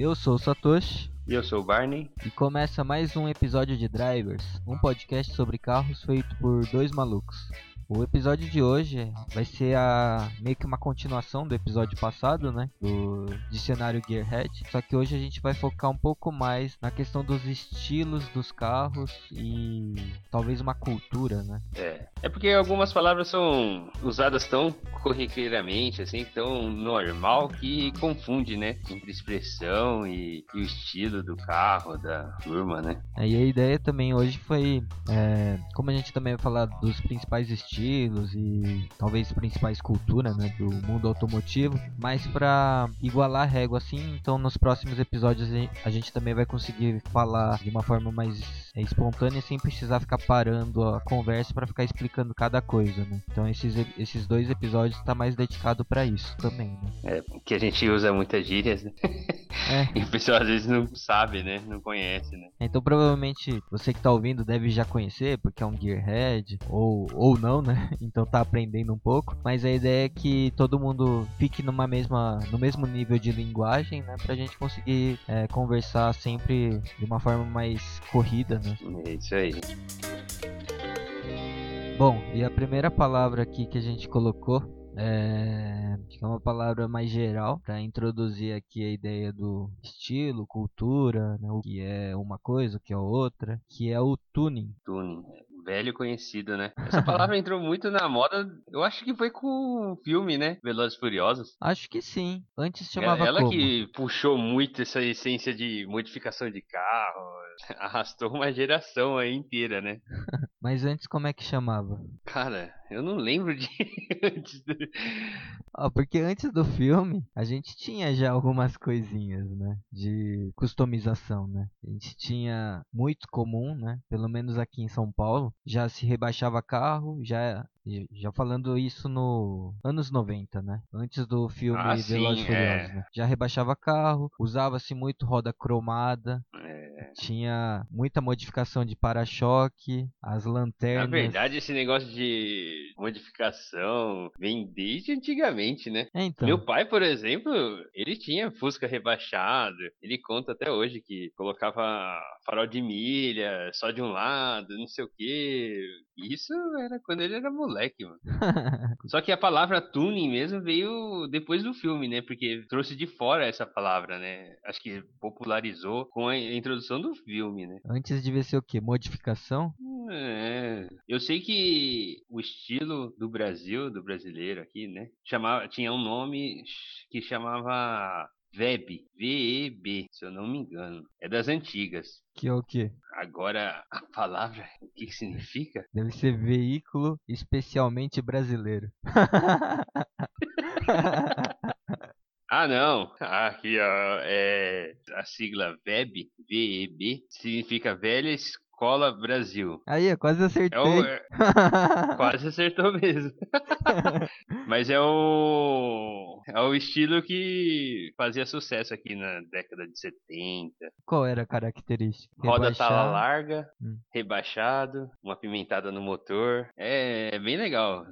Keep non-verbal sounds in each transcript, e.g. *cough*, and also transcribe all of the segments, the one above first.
Eu sou o Satoshi. E eu sou o Barney. E começa mais um episódio de Drivers, um podcast sobre carros feito por dois malucos. O episódio de hoje vai ser a meio que uma continuação do episódio passado, né? Do dicionário Gearhead. Só que hoje a gente vai focar um pouco mais na questão dos estilos dos carros e talvez uma cultura, né? É. É porque algumas palavras são usadas tão corriqueiramente, assim, tão normal que confunde, né? Entre expressão e, e o estilo do carro, da turma, né? É, e a ideia também hoje foi, é, como a gente também vai falar dos principais estilos estilos e talvez principais culturas né, do mundo automotivo, mas para igualar a régua assim, então nos próximos episódios a gente também vai conseguir falar de uma forma mais é, espontânea sem precisar ficar parando a conversa para ficar explicando cada coisa, né? Então esses, esses dois episódios tá mais dedicado para isso também, né? É, que a gente usa muitas gírias, né? É. *laughs* E o pessoal às vezes não sabe, né? Não conhece, né? Então provavelmente você que tá ouvindo deve já conhecer, porque é um Gearhead, ou, ou não, né? *laughs* Então tá aprendendo um pouco. Mas a ideia é que todo mundo fique numa mesma, no mesmo nível de linguagem, né? Pra gente conseguir é, conversar sempre de uma forma mais corrida, né? É isso aí. Bom, e a primeira palavra aqui que a gente colocou é, é uma palavra mais geral para introduzir aqui a ideia do estilo, cultura, né, o que é uma coisa, o que é outra, que é o tuning. Tuning velho conhecido, né? *laughs* Essa palavra entrou muito na moda, eu acho que foi com o filme, né? Velozes Furiosos. Acho que sim. Antes chamava Ela como? que puxou muito essa essência de modificação de carro, *laughs* arrastou uma geração aí inteira, né? *laughs* Mas antes como é que chamava? Cara, eu não lembro de *laughs* antes do... ah, porque antes do filme a gente tinha já algumas coisinhas, né? De customização, né? A gente tinha muito comum, né? Pelo menos aqui em São Paulo, já se rebaixava carro, já já falando isso no anos 90, né? Antes do filme ah, Velozes Furiosos, é. né? Já rebaixava carro, usava-se muito roda cromada. É. Tinha muita modificação de para-choque, as lanternas. Na verdade, esse negócio de modificação vem desde antigamente, né? É, então. Meu pai, por exemplo, ele tinha Fusca rebaixado. Ele conta até hoje que colocava farol de milha só de um lado, não sei o que. Isso era quando ele era moleque, mano. *laughs* Só que a palavra tuning mesmo veio depois do filme, né? Porque trouxe de fora essa palavra, né? Acho que popularizou com a introdução do filme, né? Antes devia ser o quê? Modificação? É. Eu sei que o estilo do Brasil, do brasileiro aqui, né? Chamava, tinha um nome que chamava VEB, V-E-B, se eu não me engano. É das antigas. Que é o quê? Agora, a palavra, o que, significa? Deve ser veículo especialmente brasileiro. *laughs* Ah, não. Aqui, ó, é a sigla VEB, V-E-B, significa Velha Escola Brasil. Aí, quase acertei. É o, *laughs* é, quase acertou mesmo. *laughs* Mas é o é o estilo que fazia sucesso aqui na década de 70. Qual era a característica? Roda tala larga, hum. rebaixado, uma pimentada no motor. É, é bem legal.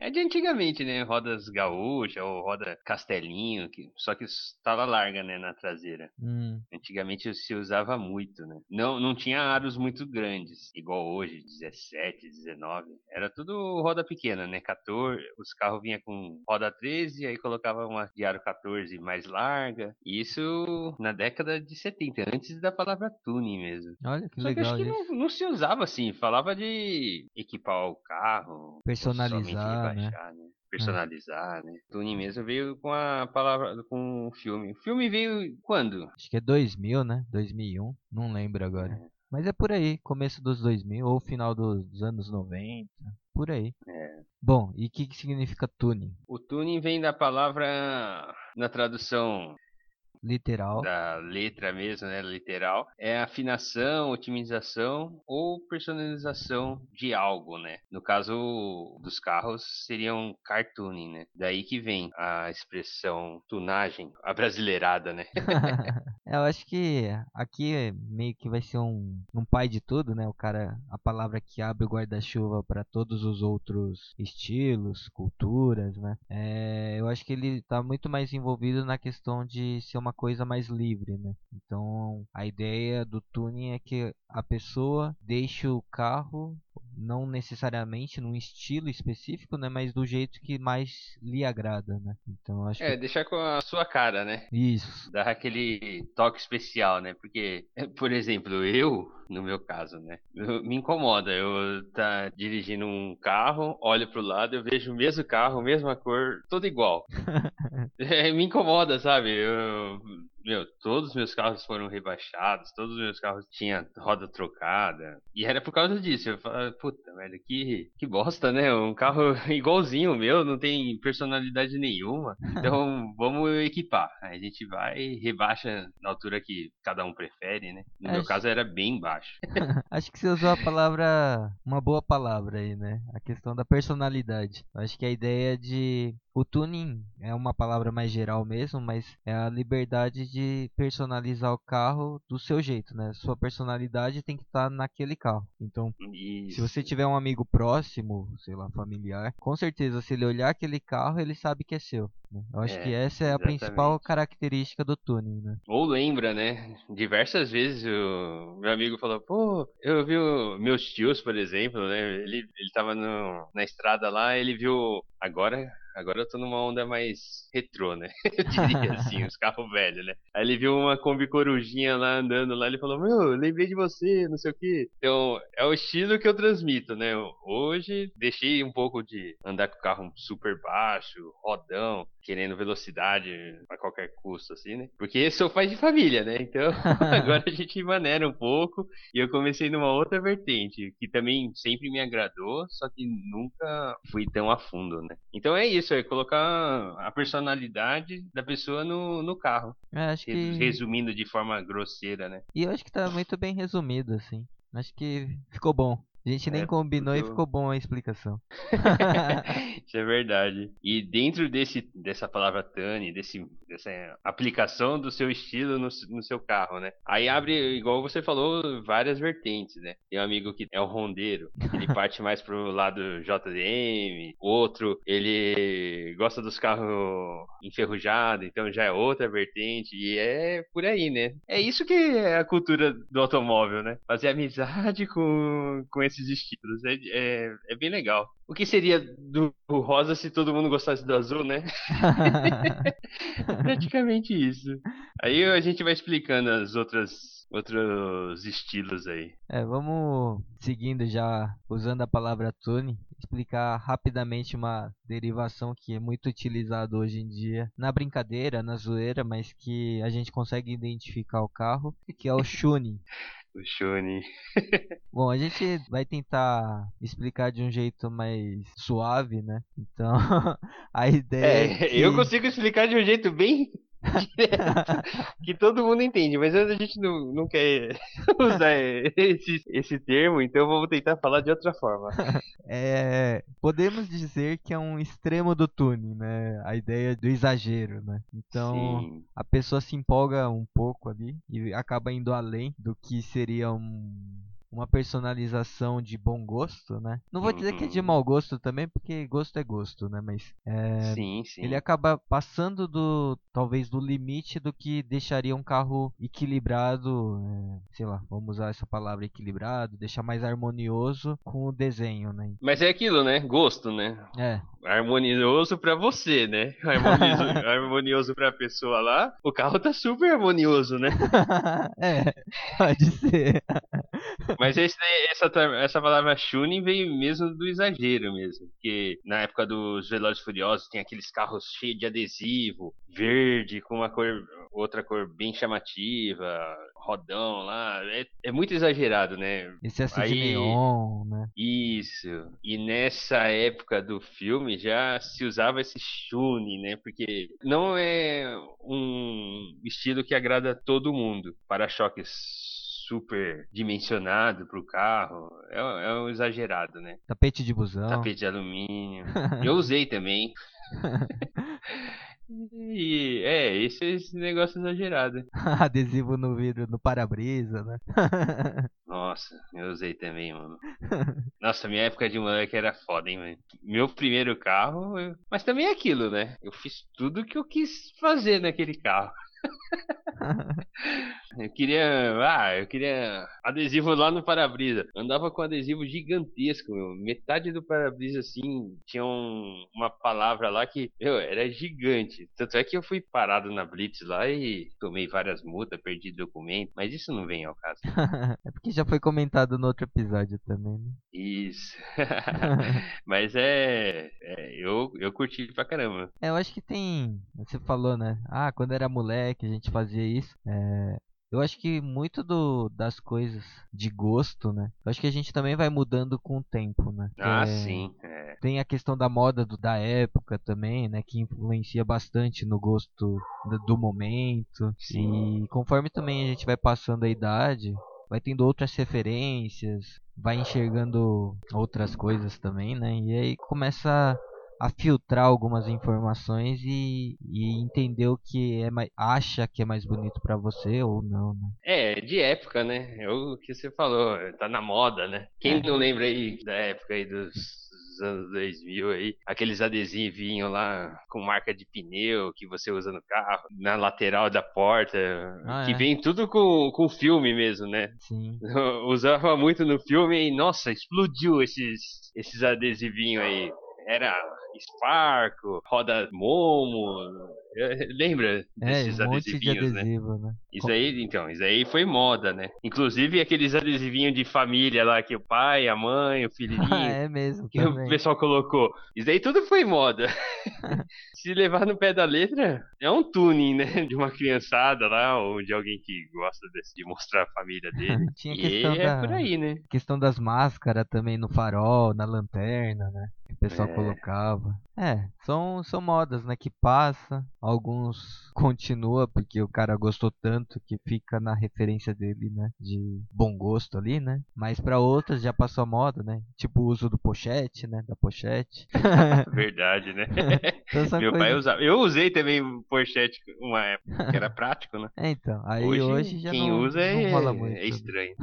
É de antigamente, né? Rodas gaúcha ou roda castelinho, que, só que estava larga, né, na traseira. Hum. Antigamente se usava muito, né? Não, não tinha aros muito grandes, igual hoje, 17, 19. Era tudo roda pequena, né? 14, os carros vinham com roda 13, aí colocava uma de aro 14 mais larga. Isso na década de 70, antes da palavra tuning mesmo. Olha que só legal. Que acho que não, não, se usava assim, falava de equipar o carro, personalizar né? né? Personalizar, né? Tuning mesmo veio com a palavra, com o filme. O filme veio quando? Acho que é 2000, né? 2001, não lembro agora. É. Mas é por aí, começo dos 2000 ou final dos anos 90, por aí. É. Bom, e o que, que significa tuning? O tuning vem da palavra, na tradução literal. Da letra mesmo, né? Literal. É afinação, otimização ou personalização de algo, né? No caso dos carros, seriam cartooning, né? Daí que vem a expressão tunagem, a brasileirada, né? *laughs* *laughs* Eu acho que aqui meio que vai ser um, um pai de tudo, né? O cara, a palavra que abre o guarda-chuva para todos os outros estilos, culturas, né? É, eu acho que ele tá muito mais envolvido na questão de ser uma coisa mais livre, né? Então, a ideia do tuning é que a pessoa deixe o carro não necessariamente num estilo específico, né, mas do jeito que mais lhe agrada, né? Então acho É, que... deixar com a sua cara, né? Isso. Dar aquele toque especial, né? Porque, *laughs* por exemplo, eu, no meu caso, né? eu- me incomoda. Eu tá dirigindo um carro, olho pro lado, eu vejo o mesmo carro, mesma cor, tudo igual. *laughs* *laughs* É, me incomoda, sabe? Eu, meu, todos os meus carros foram rebaixados, todos os meus carros tinham roda trocada. E era por causa disso. Eu falava, puta, velho, que, que bosta, né? Um carro *laughs* igualzinho o meu, não tem personalidade nenhuma. Então *laughs* vamos equipar. Aí a gente vai e rebaixa na altura que cada um prefere, né? No É, meu acho- caso era bem baixo. *laughs* Acho que você usou a palavra, uma boa palavra aí, né? A questão da personalidade. Acho que a ideia de o tuning é uma palavra mais geral mesmo, mas é a liberdade de personalizar o carro do seu jeito, né? Sua personalidade tem que estar naquele carro. Então, E Se você tiver um amigo próximo, sei lá, familiar, com certeza, se ele olhar aquele carro, ele sabe que é seu. né? Eu acho É, que essa é a principal característica do tuning, né? Ou lembra, né? Diversas vezes o meu amigo falou, pô, eu vi o meus tios, por exemplo, né? Ele, ele tava no, na estrada lá, ele viu. Agora, agora eu tô numa onda mais retrô, né? *laughs* Eu diria *laughs* assim, os carros velhos, né? Aí ele viu uma Kombi Corujinha lá andando lá, ele falou, meu, lembrei de você, não sei o quê. Então, é o estilo que eu transmito, né? Hoje, deixei um pouco de andar com o carro super baixo, rodão, querendo velocidade a qualquer custo, assim, né? Porque sou pai de família, né? Então, *laughs* agora a gente maneira um pouco. E eu comecei numa outra vertente, que também sempre me agradou, só que nunca fui tão a fundo, né? Então é isso, é colocar a personalidade da pessoa no, no carro. É, acho que... Resumindo de forma grosseira, né? E eu acho que tá muito bem resumido, assim. Acho que ficou bom. A gente nem É, combinou e porque ficou bom a explicação. *laughs* Isso é verdade. E dentro desse, dessa palavra Tani, desse, dessa aplicação do seu estilo no, no seu carro, né? Aí abre, igual você falou, várias vertentes, né? Tem um amigo que é o rondeiro, ele *laughs* parte mais pro lado JDM, outro, ele gosta dos carros enferrujados, então já é outra vertente, e é por aí, né? É isso que é a cultura do automóvel, né? Fazer amizade com, com esses estilos. É, é, é bem legal. O que seria do rosa se todo mundo gostasse do azul, né? *laughs* Praticamente isso. Aí a gente vai explicando as outras outros estilos aí. É, vamos seguindo já, usando a palavra tuning, explicar rapidamente uma derivação que é muito utilizada hoje em dia na brincadeira, na zoeira, mas que a gente consegue identificar o carro, que é o *laughs* tuning. O Shone. *laughs* Bom, a gente vai tentar explicar de um jeito mais suave, né? Então, *laughs* a ideia é, É, que... eu consigo explicar de um jeito bem *laughs* que todo mundo entende, mas a gente não, não quer *laughs* usar esse, esse termo, então vamos tentar falar de outra forma. *laughs* É, podemos dizer que é um extremo do tuning, né? A ideia do exagero, né? Então, Sim. a pessoa se empolga um pouco ali e acaba indo além do que seria um- uma personalização de bom gosto, né? Não vou dizer que é de Uhum. mau gosto também, porque gosto é gosto, né? Mas é, sim, sim. ele acaba passando do talvez do limite do que deixaria um carro equilibrado, é, sei lá, vamos usar essa palavra equilibrado, deixar mais harmonioso com o desenho, né? Mas é aquilo, né? Gosto, né? É, Harmonioso pra você, né? *laughs* Harmonioso, harmonioso pra pessoa lá. O carro tá super harmonioso, né? *laughs* é, pode ser. *laughs* Mas esse essa, essa palavra tuning veio mesmo do exagero mesmo. Porque na época dos Velozes Furiosos tem aqueles carros cheios de adesivo, verde, com uma cor, outra cor bem chamativa, rodão lá. É, é muito exagerado, né? Excesso de Aí- neon, né? Isso. E nessa época do filme já se usava esse tuning, né? Porque não é um estilo que agrada todo mundo. Para-choques super dimensionado pro carro. É, é um exagerado, né? Tapete de busão. Tapete de alumínio. Eu usei também. *laughs* E é, esse negócio exagerado. *laughs* Adesivo no vidro, no para-brisa, né? *laughs* Nossa, eu usei também, mano. Nossa, minha época de moleque era foda, hein, mano. Meu primeiro carro, eu... mas também é aquilo, né? Eu fiz tudo que eu quis fazer naquele carro. Eu queria. Ah, eu queria adesivo lá no para-brisa. Andava com adesivo gigantesco, meu. Metade do para-brisa, assim, tinha um, uma palavra lá que, meu, era gigante. Tanto é que eu fui parado na Blitz lá e tomei várias multas, perdi documento. Mas isso não vem ao caso. *laughs* é porque já foi comentado no outro episódio também, né? Isso. *laughs* mas é, é. eu, eu curti pra caramba. É, eu acho que tem. Você falou, né? Ah, quando era moleque que a gente fazia isso. É, eu acho que muito do, das coisas de gosto, né? Eu acho que a gente também vai mudando com o tempo, né? Ah, é, sim. É. Tem a questão da moda do, da época também, né? Que influencia bastante no gosto do, do momento. Sim. E conforme também a gente vai passando a idade, vai tendo outras referências, vai enxergando outras coisas também, né? E aí começa a filtrar algumas informações e, e entender o que é mais, acha que é mais bonito para você ou não, né? É, de época, né? É o que você falou, tá na moda, né? Quem é. não lembra aí da época aí dos anos 2000 aí, aqueles adesivinhos lá com marca de pneu que você usa no carro, na lateral da porta, ah, que é. vem tudo com, com filme mesmo, né? Sim. *laughs* Usava muito no filme e, nossa, explodiu esses, esses adesivinhos aí. Era Sparco, Roda Momo. Lembra é, desses um adesivinhos, de né? adesivo, né? né? Isso aí, então, isso aí foi moda, né? Inclusive aqueles adesivinhos de família lá que o pai, a mãe, o *laughs* filhinho. ah, é mesmo. Que também. o pessoal colocou. Isso aí tudo foi moda. *laughs* Se levar no pé da letra, é um tuning, né? De uma criançada lá, ou de alguém que gosta de, mostrar a família dele. *laughs* Tinha questão e é da... por aí, né? Questão das máscaras também no farol, na lanterna, né? Que o pessoal é. colocava. É, são, são modas, né? Que passa, alguns *laughs* continua porque o cara gostou tanto que fica na referência dele, né? De bom gosto ali, né? Mas para outras já passou a moda, né? Tipo o uso do pochete, né? Da pochete. *laughs* Verdade, né? *laughs* então, Meu coisa... pai usava. Eu usei também o pochete uma época, que era prático, né? É, então. Aí hoje, hoje já quem não, usa não é, rola muito. é estranho.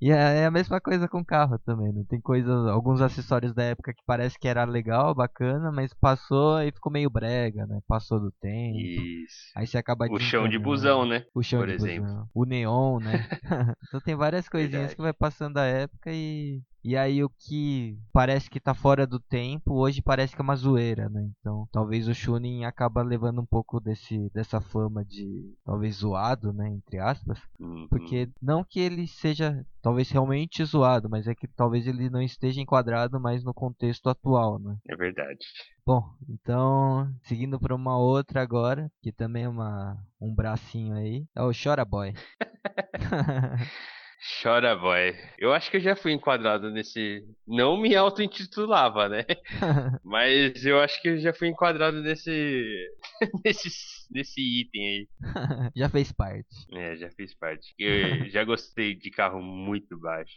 e é, é, a mesma coisa com carro também, né? Tem coisas, alguns acessórios da época que parece que era legal, bacana, mas passou e ficou meio brega, né? Passou do tempo. Isso. Aí você acaba O chão de busão, né? O chão Por de exemplo. busão. O neon, né? *laughs* *laughs* então tem várias coisinhas Verdade. que vai passando a época e e aí o que parece que tá fora do tempo, hoje parece que é uma zoeira, né? Então, talvez o Shunin acaba levando um pouco desse dessa fama de talvez zoado, né, entre aspas, uhum. porque não que ele seja talvez realmente zoado, mas é que talvez ele não esteja enquadrado mais no contexto atual, né? É verdade. Bom, então, seguindo para uma outra agora, que também é uma um bracinho aí, é o Chora Boy. *laughs* *laughs* Chora, boy. Eu acho que eu já fui enquadrado nesse. Não me auto-intitulava, né? *laughs* Mas eu acho que eu já fui enquadrado nesse. *laughs* nesse, nesse item aí. *laughs* já fez parte. É, já fez parte. Eu já gostei de carro muito baixo.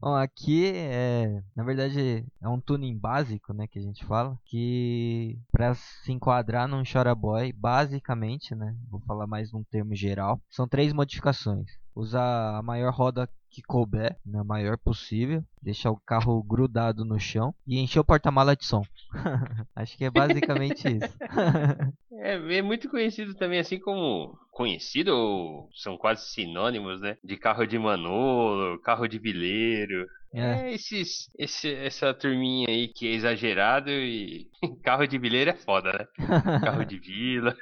Bom, aqui é. Na verdade, é um tuning básico, né? Que a gente fala. Que pra se enquadrar num Chora Boy, basicamente, né? Vou falar mais num termo geral. São três modificações usar a maior roda que couber, né, maior possível, deixar o carro grudado no chão e encher o porta-mala de som. *laughs* Acho que é basicamente isso. *laughs* é, é, muito conhecido também, assim como conhecido ou são quase sinônimos, né? De carro de manolo, carro de vileiro. É. é esses, esse, essa turminha aí que é exagerado e *laughs* carro de vileiro é foda, né? carro de vila.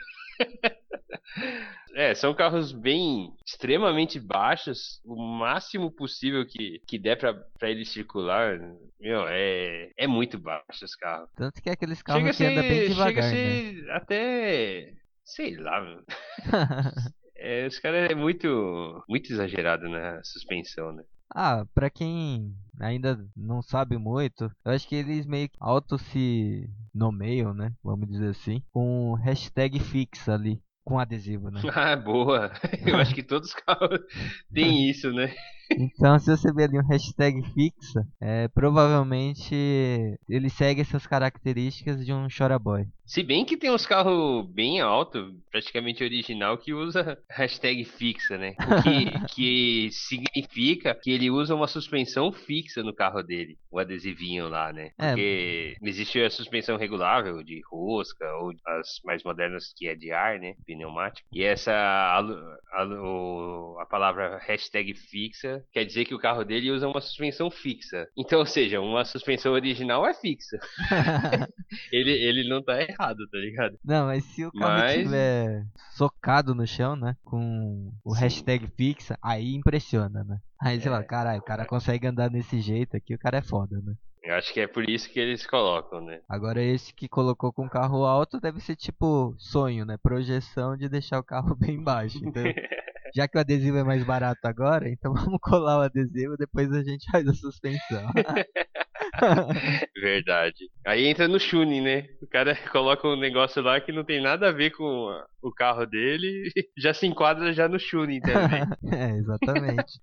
É, são carros bem extremamente baixos, o máximo possível que, que der pra, pra ele circular. Meu, é, é muito baixo esse carro. Tanto que é aqueles carros chega que ser, anda bem devagar, Chega a ser né? até, sei lá, *laughs* é, os caras é muito, muito exagerado na suspensão, né? Ah, pra quem ainda não sabe muito, eu acho que eles meio que auto se nomeiam, né? Vamos dizer assim, com hashtag fixa ali com adesivo, né? *laughs* Ah, boa. *laughs* Eu acho que todos os *laughs* carros têm isso, né? Então, se você ver ali um hashtag fixa, é, provavelmente ele segue essas características de um Boy. Se bem que tem uns carros bem altos, praticamente original, que usa *laughs* hashtag fixa, né? O que, *laughs* que significa que ele usa uma suspensão fixa no carro dele, o adesivinho lá, né? É. Porque é. existe a suspensão regulável de rosca, ou as mais modernas que é de ar, né? Pneumático. E essa, a, a, a palavra hashtag fixa quer dizer que o carro dele usa uma suspensão fixa. Então, ou seja, uma suspensão original é fixa. *laughs* ele, ele não tá errado tá ligado? Não, mas se o carro mas... tiver socado no chão, né? Com o Sim. hashtag fixa, aí impressiona, né? Aí, sei é. lá, caralho, o cara consegue andar desse jeito aqui, o cara é foda, né? Eu acho que é por isso que eles colocam, né? Agora esse que colocou com carro alto deve ser tipo sonho, né? Projeção de deixar o carro *laughs* bem baixo. Então, *laughs* já que o adesivo é mais barato agora, então *laughs* vamos colar o adesivo, depois a gente faz a suspensão. *laughs* Verdade. Aí entra no tuning, né? O cara *laughs* coloca um negócio lá que não tem nada a ver com o carro dele, já se enquadra já no tuning também. é, exatamente.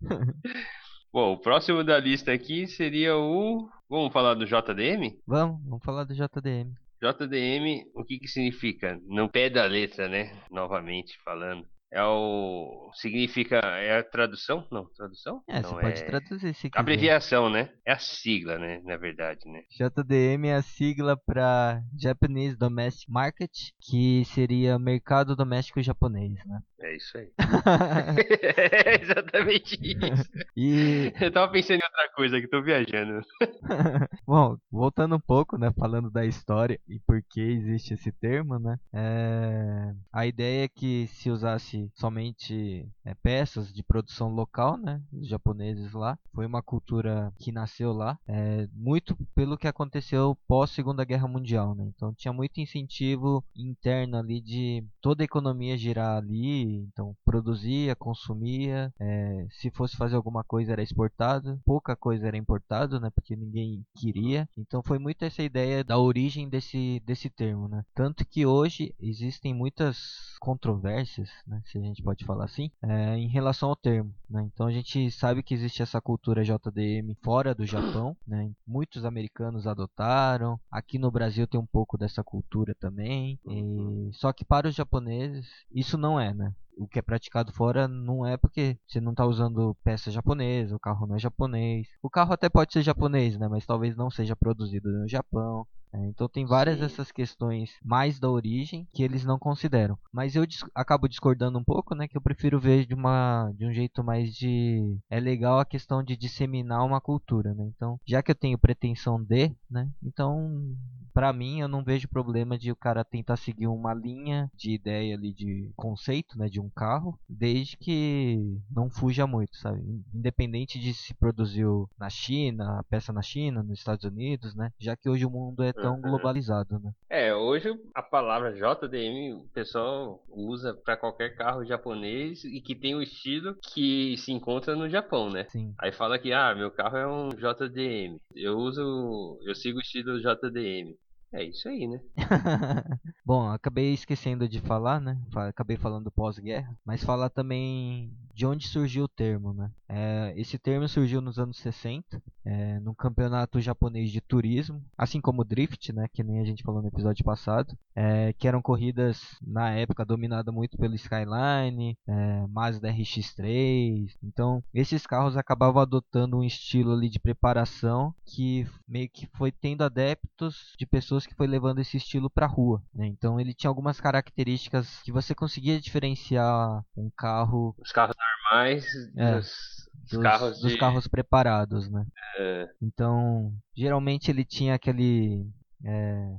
Bom, o próximo da lista aqui seria o. Vamos falar do JDM? Vamos, vamos falar do JDM. JDM, o que que significa? No pé da letra, né? Novamente falando. É o. Significa. É a tradução? Não, tradução? É, Não, você pode é... traduzir se quiser. Abreviação, né? É a sigla, né? Na verdade, né? JDM é a sigla para Japanese Domestic Market, que seria mercado doméstico japonês, né? É isso aí. *laughs* *laughs* é exatamente isso. E... Eu tava pensando em outra coisa que tô viajando. *laughs* Bom, voltando um pouco, né? Falando da história e por que existe esse termo, né? É... A ideia é que se usasse somente é, peças de produção local, né? Os japoneses lá. Foi uma cultura que nasceu lá. É, muito pelo que aconteceu pós Segunda Guerra Mundial, né? Então tinha muito incentivo interno ali de toda a economia girar ali então produzia, consumia, é, se fosse fazer alguma coisa era exportado, pouca coisa era importado, né? Porque ninguém queria. Então foi muito essa ideia da origem desse, desse termo, né? Tanto que hoje existem muitas controvérsias, né? Se a gente pode falar assim, é, em relação ao termo, né? Então a gente sabe que existe essa cultura JDM fora do Japão, *coughs* né? Muitos americanos adotaram. Aqui no Brasil tem um pouco dessa cultura também. E... Só que para os japoneses isso não é, né? o que é praticado fora não é porque você não está usando peça japonesa, o carro não é japonês. O carro até pode ser japonês, né? Mas talvez não seja produzido no Japão. É, então tem várias Sim. dessas questões mais da origem que eles não consideram. Mas eu dis acabo discordando um pouco, né? Que eu prefiro ver de uma de um jeito mais de é legal a questão de disseminar uma cultura, né? Então já que eu tenho pretensão de, né? Então para mim eu não vejo problema de o cara tentar seguir uma linha de ideia ali de conceito, né? De um carro, desde que não fuja muito, sabe? Independente de se produziu na China, a peça na China, nos Estados Unidos, né? Já que hoje o mundo é tão uhum. globalizado, né? É, hoje a palavra JDM o pessoal usa para qualquer carro japonês e que tem o um estilo que se encontra no Japão, né? Sim. Aí fala que, ah, meu carro é um JDM. Eu uso, eu sigo o estilo JDM. É isso aí, né? *laughs* Bom, acabei esquecendo de falar, né? Acabei falando pós-guerra, mas falar também de onde surgiu o termo, né? É, esse termo surgiu nos anos 60, é, no campeonato japonês de turismo, assim como o drift, né? Que nem a gente falou no episódio passado, é, que eram corridas na época dominadas muito pelo Skyline, é, Mazda RX-3. Então, esses carros acabavam adotando um estilo ali de preparação que meio que foi tendo adeptos de pessoas que foi levando esse estilo para rua, né? Então, ele tinha algumas características que você conseguia diferenciar um carro. Os carros normais é, dos, dos, carros dos carros preparados, né? É. Então, geralmente ele tinha aquele é,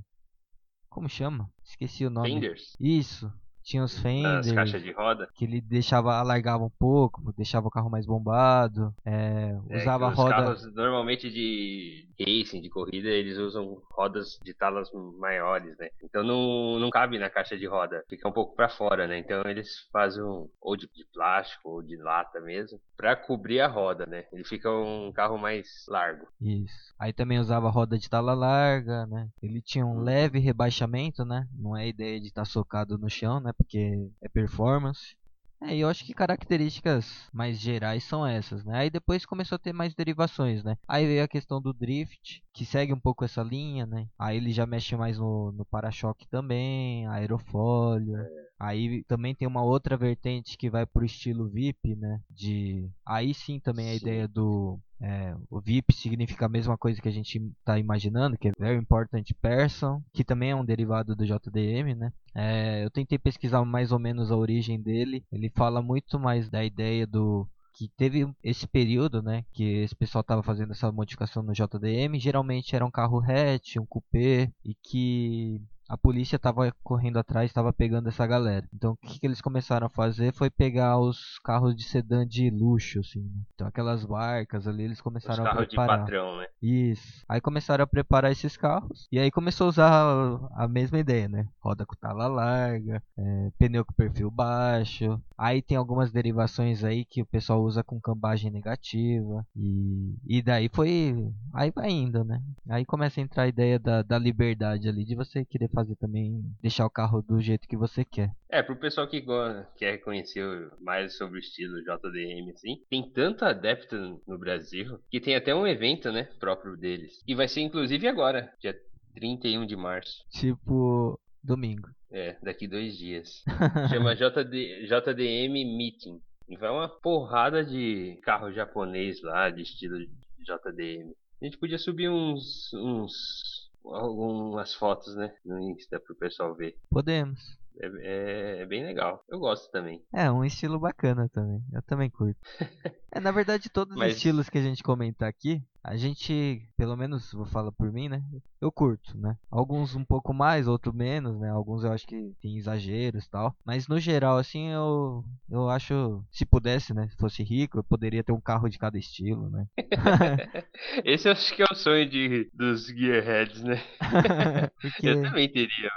como chama? Esqueci o nome. Fenders. Isso tinha os fenders. As caixas de roda. Que ele deixava, alargava um pouco, deixava o carro mais bombado. É, é usava os roda. carros normalmente de racing, de corrida, eles usam rodas de talas maiores, né? Então não, não cabe na caixa de roda, fica um pouco para fora, né? Então eles fazem um, ou de, de, plástico ou de lata mesmo, para cobrir a roda, né? Ele fica um carro mais largo. Isso. Aí também usava roda de tala larga, né? Ele tinha um leve rebaixamento, né? Não é a ideia de estar tá socado no chão, né? Porque é performance. É, eu acho que características mais gerais são essas, né? Aí depois começou a ter mais derivações, né? Aí veio a questão do drift, que segue um pouco essa linha, né? Aí ele já mexe mais no, no para-choque também, aerofólio. Aí também tem uma outra vertente que vai pro estilo VIP, né? De aí sim também a Sim. ideia do é, o VIP significa a mesma coisa que a gente está imaginando, que é Very Important Person, que também é um derivado do JDM, né? É, eu tentei pesquisar mais ou menos a origem dele. Ele fala muito mais da ideia do que teve esse período, né, que esse pessoal estava fazendo essa modificação no JDM. Geralmente era um carro hatch, um coupé e que a polícia estava correndo atrás, estava pegando essa galera. Então o que, que eles começaram a fazer foi pegar os carros de sedã de luxo, assim. Né? Então aquelas barcas ali eles Os começaram a carros de preparar. patrão, né? Isso. Aí começaram a preparar esses carros. E aí começou a usar a, a mesma ideia, né? Roda com tala larga, é, pneu com perfil baixo. Aí tem algumas derivações aí que o pessoal usa com cambagem negativa. E, e daí foi. Aí vai indo, né? Aí começa a entrar a ideia da, da liberdade ali, de você querer fazer também, deixar o carro do jeito que você quer. É, pro pessoal que go- quer conhecer mais sobre o estilo JDM, assim, tem tanto adepto no Brasil que tem até um evento, né, próprio deles. E vai ser inclusive agora, dia 31 de março. Tipo, domingo. É, daqui dois dias. *laughs* Chama JD, JDM Meeting. E vai uma porrada de carro japonês lá, de estilo JDM. A gente podia subir uns. uns. Algumas fotos, né? No Insta pro pessoal ver. Podemos. É, é- é bem legal. Eu gosto também. É, um estilo bacana também. Eu também curto. *laughs* é, na verdade, todos Mas- os estilos que a gente comentar aqui, a gente, pelo menos vou falar por mim, né? Eu curto, né? Alguns um pouco mais, outros menos, né? Alguns eu acho que tem exageros e tal. Mas no geral, assim, eu, eu acho, se pudesse, né? Se fosse rico, eu poderia ter um carro de cada estilo, né? *laughs* Esse eu acho que é o sonho de, dos Gearheads, né? *laughs* Porque. Eu também teria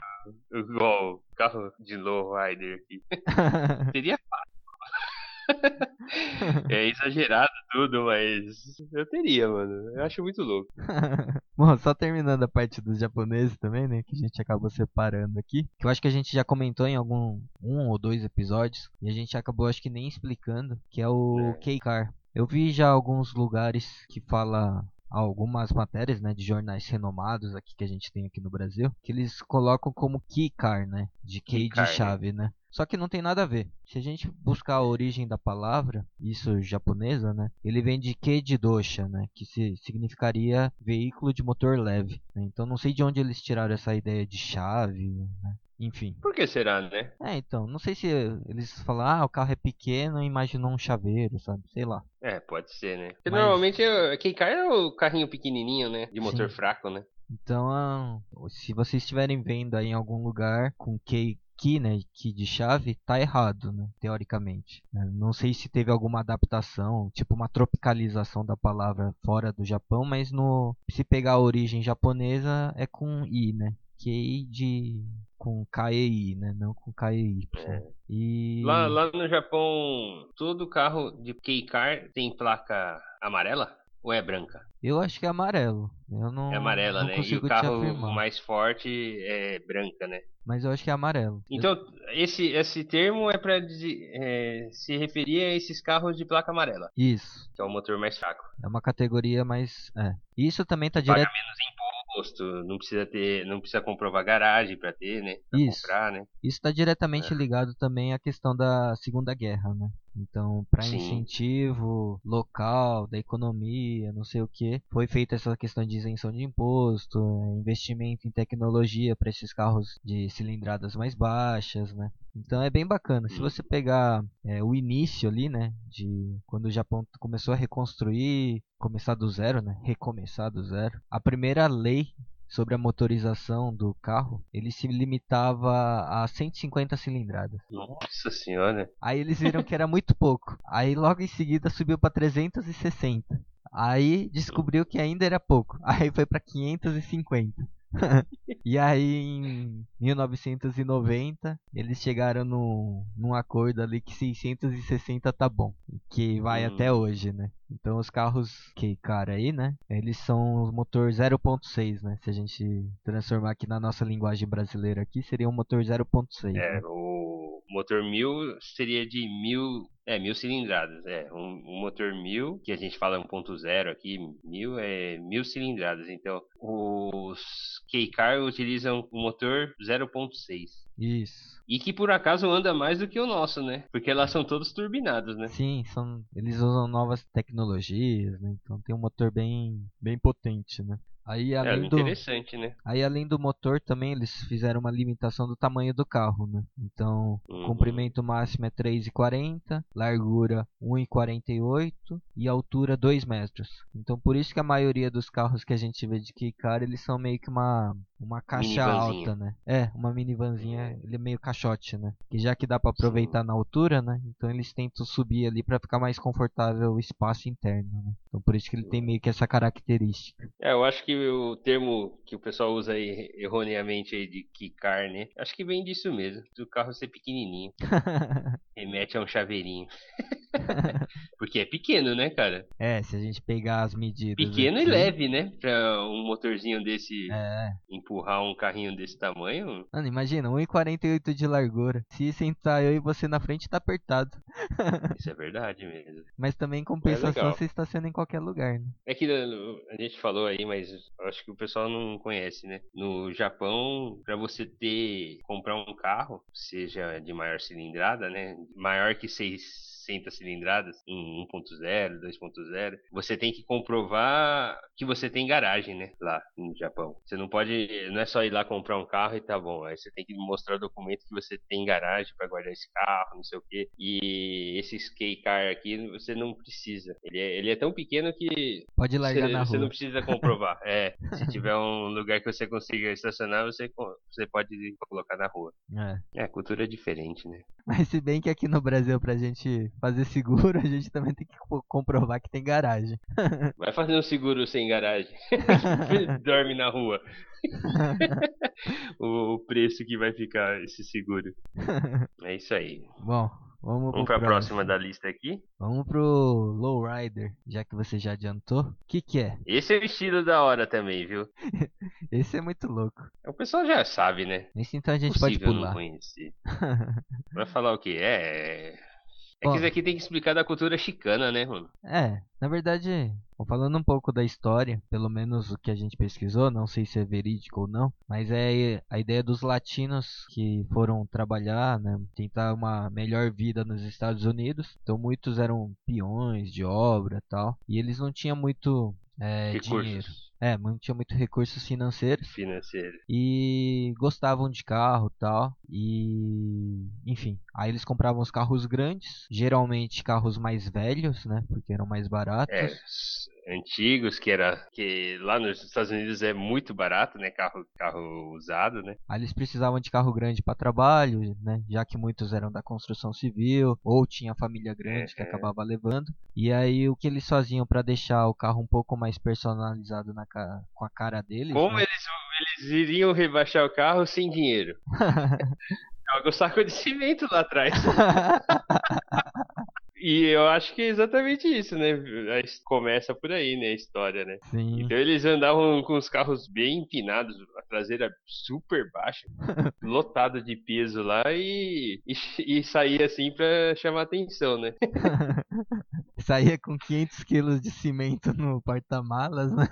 igual o carro de lowrider aqui. *laughs* Teria fácil. É exagerado tudo, mas eu teria, mano. Eu acho muito louco. *laughs* Bom, só terminando a parte dos japoneses também, né? Que a gente acabou separando aqui. Que eu acho que a gente já comentou em algum um ou dois episódios. E a gente acabou, acho que nem explicando. Que é o É. K-Car. Eu vi já alguns lugares que fala algumas matérias, né, de jornais renomados aqui que a gente tem aqui no Brasil, que eles colocam como Keycar, né, de Key de chave, né? Só que não tem nada a ver. Se a gente buscar a origem da palavra, isso japonesa, né? Ele vem de Kei de dosha, né? Que se, significaria veículo de motor leve. né? Então não sei de onde eles tiraram essa ideia de chave, né? Enfim. Por que será, né? É, então, não sei se eles falam, ah, o carro é pequeno e imaginou um chaveiro, sabe? Sei lá. É, pode ser, né? Porque Mas- normalmente o K-Car é o carrinho pequenininho, né? De motor Sim. fraco, né? Então, ah, se vocês estiverem vendo aí em algum lugar com key, key, né, key de chave, tá errado, né, teoricamente. né? Não sei se teve alguma adaptação, tipo uma tropicalização da palavra fora do Japão, mas no se pegar a origem japonesa é com i, né? Kei de com KEI, né, não com KEY. É. E Lá, lá no Japão, todo carro de K-Car tem placa amarela ou é branca? eu acho que é amarelo. Eu não É amarela, não né? E o carro mais forte é branca, né? mas eu acho que é amarelo. Então, esse, esse termo é para se referir a esses carros de placa amarela, Isso. que é o motor mais fraco. É uma categoria mais. É. Isso também tá Paga direto. menos imposto, não precisa ter, não precisa comprovar garagem para ter, né? Pra Isso. comprar, né? Isso está diretamente É. ligado também à questão da Segunda Guerra, né? Então, para incentivo local, da economia, não sei o que, foi feita essa questão de isenção de imposto, é, investimento em tecnologia para esses carros de cilindradas mais baixas, né? Então é bem bacana. Se Uhum. você pegar é, o início ali, né, de quando o Japão começou a reconstruir, começar do zero, né, recomeçar do zero, a primeira lei sobre a motorização do carro, ele se limitava a 150 cilindradas. Nossa senhora. Aí eles viram que era muito pouco. Aí logo em seguida subiu para 360. Aí descobriu que ainda era pouco. Aí foi para 550. *laughs* e aí em 1990 eles chegaram num, num acordo ali que 660 tá bom. Que vai Hum. até hoje, né? Então os carros que cara aí, né? Eles são motor 0.6, né? Se a gente transformar aqui na nossa linguagem brasileira aqui, seria um motor 0.6. É, né? o motor 1000 seria de mil é, mil cilindradas, é. Um, um motor mil, que a gente fala 1.0 aqui, mil é mil cilindradas. Então, os K-Car utilizam o motor 0.6. Isso. E que por acaso anda mais do que o nosso, né? Porque elas são todas turbinadas, né? Sim, são, eles usam novas tecnologias, né? Então tem um motor bem, bem potente, né? Aí É além do interessante, né? Aí além do motor também eles fizeram uma limitação do tamanho do carro, né? Então, o Uhum. comprimento máximo é 3,40, largura 1,48 e altura 2 metros. Então, por isso que a maioria dos carros que a gente vê de K-Car, eles são meio que uma uma caixa alta, né? É, uma minivanzinha, ele é meio caixote, né? Que já que dá pra aproveitar na altura, né? Então eles tentam subir ali pra ficar mais confortável o espaço interno, né? Então por isso que ele tem meio que essa característica. É, eu acho que o termo que o pessoal usa aí erroneamente aí de Kikar, né? Acho que vem disso mesmo. Do carro ser pequenininho. *laughs* Remete a um chaveirinho. *laughs* Porque é pequeno, né, cara? É, se a gente pegar as medidas. Pequeno e aqui- leve, né? Pra um motorzinho desse É. empurrar um carrinho desse tamanho. Mano, imagina, 1,48 de largura. Se sentar eu e você na frente, tá apertado. *laughs* Isso é verdade mesmo. Mas também, em compensação, legal. você estaciona em qualquer lugar, né? É que a gente falou aí, mas acho que o pessoal não conhece, né? No Japão, pra você ter comprar um carro, seja de maior cilindrada, né? Maior que 600 cilindradas, em 1.0, 2.0, você tem que comprovar que você tem garagem, né? Lá no Japão. Você não pode, não é só ir lá comprar um carro e tá bom. Aí você tem que mostrar o documento que você tem garagem pra guardar esse carro, não sei o quê. E esse K-Car aqui, você não precisa. Ele é, ele é tão pequeno que Pode largar você, na você rua. não precisa comprovar. *laughs* É, se tiver um lugar que você consiga estacionar, você, você pode colocar na rua. É. É, cultura é diferente, né? Mas se bem que aqui no Brasil, pra gente fazer seguro, *laughs* a gente também tem que co- comprovar que tem garagem. *laughs* Vai fazer um seguro sem garagem. *laughs* Dorme na rua. o, preço que vai ficar esse seguro. É isso aí. Bom, vamos, Vamos pro pra próxima da lista aqui. Vamos pro Lowrider, já que você já adiantou. O que que é? Esse é o estilo da hora também, viu? Esse é muito louco. O pessoal já sabe, né? Esse então a gente pode Possível não pular. conhecer. Vai falar o quê? É. É que isso aqui tem que explicar da cultura chicana, né, mano? É, na verdade, falando um pouco da história, pelo menos o que a gente pesquisou, não sei se é verídico ou não, mas é a ideia dos latinos que foram trabalhar, né, tentar uma melhor vida nos Estados Unidos. Então muitos eram peões de obra e tal, e eles não tinham muito é, dinheiro. É, não tinham muito recursos financeiros financeiros. e gostavam de carro tal e enfim aí eles compravam os carros grandes geralmente carros mais velhos né porque eram mais baratos É, antigos, que era. Que lá nos Estados Unidos é muito barato, né? Carro, carro usado, né? aí eles precisavam de carro grande para trabalho né já que muitos eram da construção civil ou tinha família grande que É, é. acabava levando e aí o que eles faziam para deixar o carro um pouco mais personalizado na ca- com a cara deles Como né? eles, eles iriam rebaixar o carro sem dinheiro? *laughs* Joga o saco de cimento lá atrás. *laughs* E eu acho que é exatamente isso, né? Começa por aí, né? A história, né? sim Então eles andavam com os carros bem empinados, a traseira super baixa, *laughs* lotado de peso lá e, e, e saía assim pra chamar atenção, né? Saía com 500 quilos de cimento no porta-malas né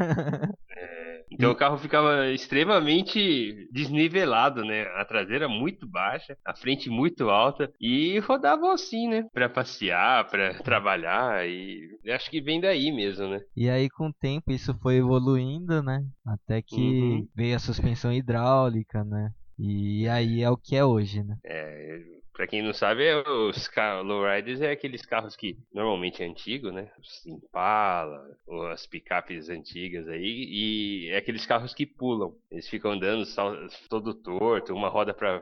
Então o carro ficava extremamente desnivelado, né? A traseira muito baixa, a frente muito alta e rodavam assim, né? Pra passear, pra trabalhar e acho que vem daí mesmo, né? E aí, com o tempo, isso foi evoluindo, né? Até que Uhum. veio a suspensão hidráulica, né? E aí é o que é hoje, né? É, pra quem não sabe, é os lowriders é aqueles carros que normalmente é antigo, né? Os Impala, ou as picapes antigas aí, e é aqueles carros que pulam. Eles ficam andando todo torto, uma roda para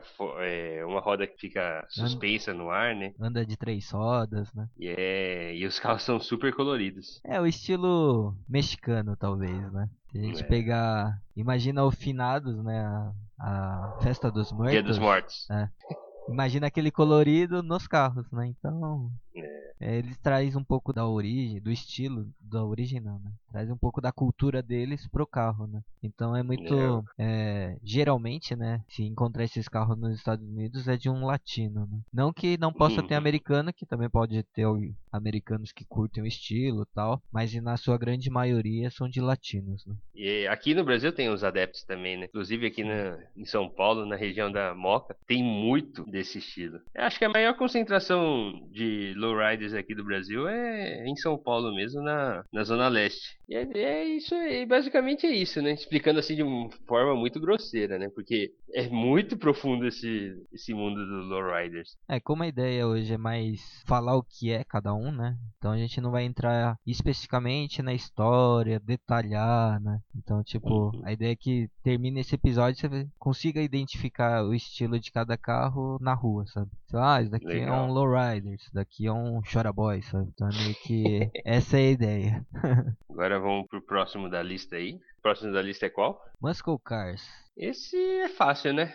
uma roda que fica suspensa no ar, né? Anda de três rodas, né? E, é, e os carros são super coloridos. É o estilo mexicano, talvez, né? Se a gente É. pegar. Imagina o Finados, né? A, a Festa dos Mortos. Dia dos Mortos. *laughs* Imagina aquele colorido nos carros, né? Então. É. é, eles trazem um pouco da origem, do estilo da origem não, né? Traz um pouco da cultura deles pro carro, né? Então é muito. É, geralmente, né? Se encontrar esses carros nos Estados Unidos é de um latino, né? Não que não possa ter Uhum. americano, que também pode ter americanos que curtem o estilo e tal, mas na sua grande maioria são de latinos, né? E aqui no Brasil tem os adeptos também, né? Inclusive aqui na, em São Paulo, na região da Moca, tem muito desse estilo. Eu acho que a maior concentração de lowriders aqui do Brasil é em São Paulo mesmo, na, na Zona Leste. E é, é isso aí, basicamente é isso, né? Explicando assim de uma forma muito grosseira, né? Porque é muito profundo esse, esse mundo dos lowriders. É, como a ideia hoje é mais falar o que é cada um, né? Então a gente não vai entrar especificamente na história, detalhar, né? Então, tipo, Uhum. a ideia é que termine esse episódio você consiga identificar o estilo de cada carro na rua, sabe? Sei lá, ah, isso daqui é Legal. um lowrider, isso daqui é um chora boy, sabe? Então é meio que *laughs* essa é a ideia. *laughs* Agora vamos pro próximo da lista aí. O próximo da lista é qual? Muscle Cars. Esse é fácil, né?